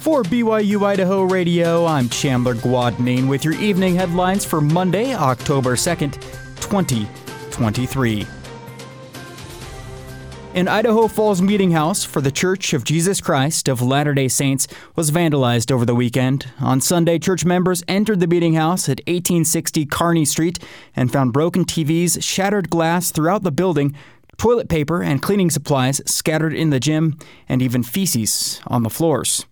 For BYU Idaho Radio, I'm Chandler Guadagnine with your evening headlines for Monday, October 2nd, 2023. An Idaho Falls meeting house for the Church of Jesus Christ of Latter day Saints was vandalized over the weekend. On Sunday, church members entered the meeting house at 1860 Kearney Street and found broken TVs, shattered glass throughout the building, toilet paper and cleaning supplies scattered in the gym, and even feces on the floors.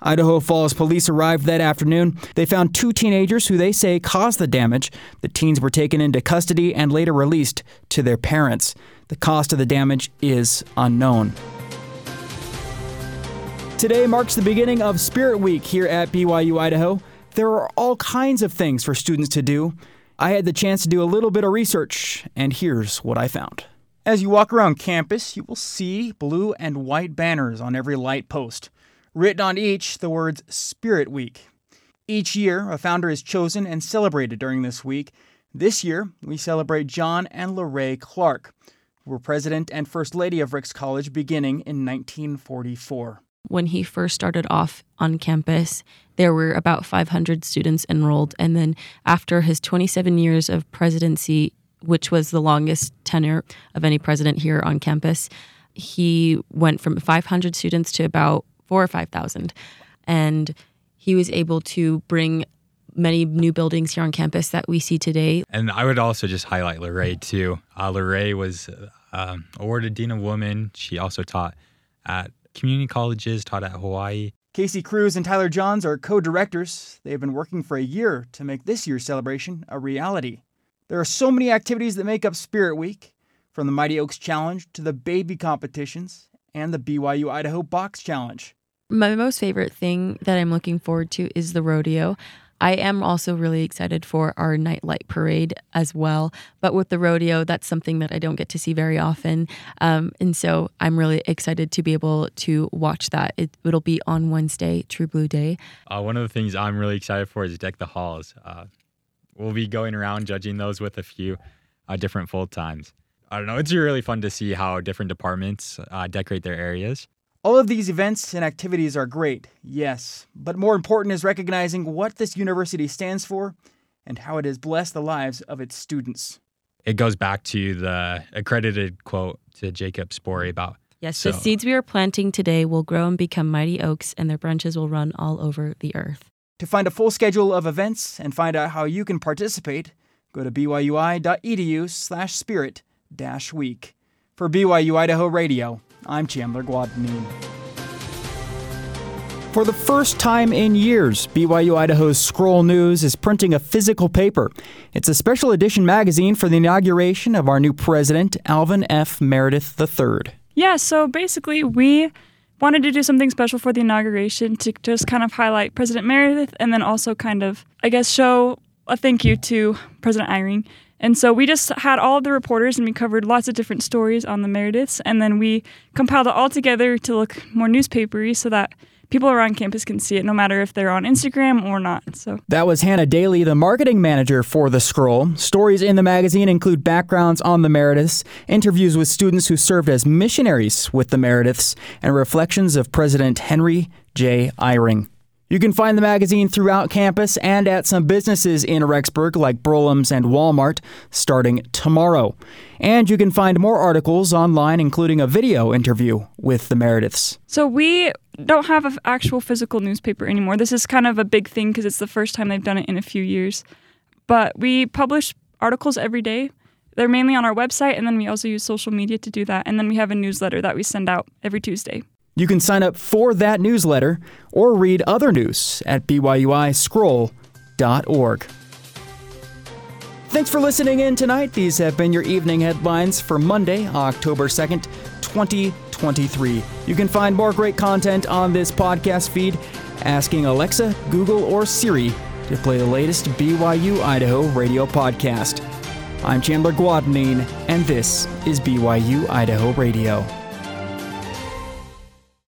Idaho Falls police arrived that afternoon. They found two teenagers who they say caused the damage. The teens were taken into custody and later released to their parents. The cost of the damage is unknown. Today marks the beginning of Spirit Week here at BYU Idaho. There are all kinds of things for students to do. I had the chance to do a little bit of research, and here's what I found. As you walk around campus, you will see blue and white banners on every light post. Written on each, the words Spirit Week. Each year, a founder is chosen and celebrated during this week. This year, we celebrate John and Lorraine Clark, who were president and first lady of Ricks College beginning in 1944. When he first started off on campus, there were about 500 students enrolled. And then after his 27 years of presidency, which was the longest tenure of any president here on campus, he went from 500 students to about four or 5,000. And he was able to bring many new buildings here on campus that we see today. And I would also just highlight Lorraine too. Uh, Lorraine was um, awarded Dean of Women. She also taught at community colleges, taught at Hawaii. Casey Cruz and Tyler Johns are co directors. They have been working for a year to make this year's celebration a reality. There are so many activities that make up Spirit Week, from the Mighty Oaks Challenge to the baby competitions and the BYU Idaho Box Challenge. My most favorite thing that I'm looking forward to is the rodeo. I am also really excited for our nightlight parade as well. But with the rodeo, that's something that I don't get to see very often. Um, and so I'm really excited to be able to watch that. It, will be on Wednesday, True Blue Day. Uh, one of the things I'm really excited for is Deck the Halls. Uh, we'll be going around judging those with a few uh, different full times. I don't know. It's really fun to see how different departments uh, decorate their areas. All of these events and activities are great, yes, but more important is recognizing what this university stands for and how it has blessed the lives of its students. It goes back to the accredited quote to Jacob Spori about Yes, so. the seeds we are planting today will grow and become mighty oaks, and their branches will run all over the earth. To find a full schedule of events and find out how you can participate, go to byui.edu slash spirit dash week. For BYU Idaho Radio, I'm Chandler Guadagnine. For the first time in years, BYU Idaho's Scroll News is printing a physical paper. It's a special edition magazine for the inauguration of our new president, Alvin F. Meredith III. Yeah, so basically, we wanted to do something special for the inauguration to just kind of highlight President Meredith and then also kind of, I guess, show a thank you to President Eyring and so we just had all of the reporters and we covered lots of different stories on the Merediths. And then we compiled it all together to look more newspapery so that people around campus can see it no matter if they're on Instagram or not. So That was Hannah Daly, the marketing manager for The Scroll. Stories in the magazine include backgrounds on the Merediths, interviews with students who served as missionaries with the Merediths, and reflections of President Henry J. Eyring. You can find the magazine throughout campus and at some businesses in Rexburg like Broulim's and Walmart starting tomorrow. And you can find more articles online, including a video interview with the Merediths. So we don't have an actual physical newspaper anymore. This is kind of a big thing because it's the first time they've done it in a few years. But we publish articles every day. They're mainly on our website, and then we also use social media to do that. And then we have a newsletter that we send out every Tuesday. You can sign up for that newsletter or read other news at byuiscroll.org. Thanks for listening in tonight. These have been your evening headlines for Monday, October 2nd, 2023. You can find more great content on this podcast feed asking Alexa, Google, or Siri to play the latest BYU Idaho radio podcast. I'm Chandler Guadagnine, and this is BYU Idaho Radio.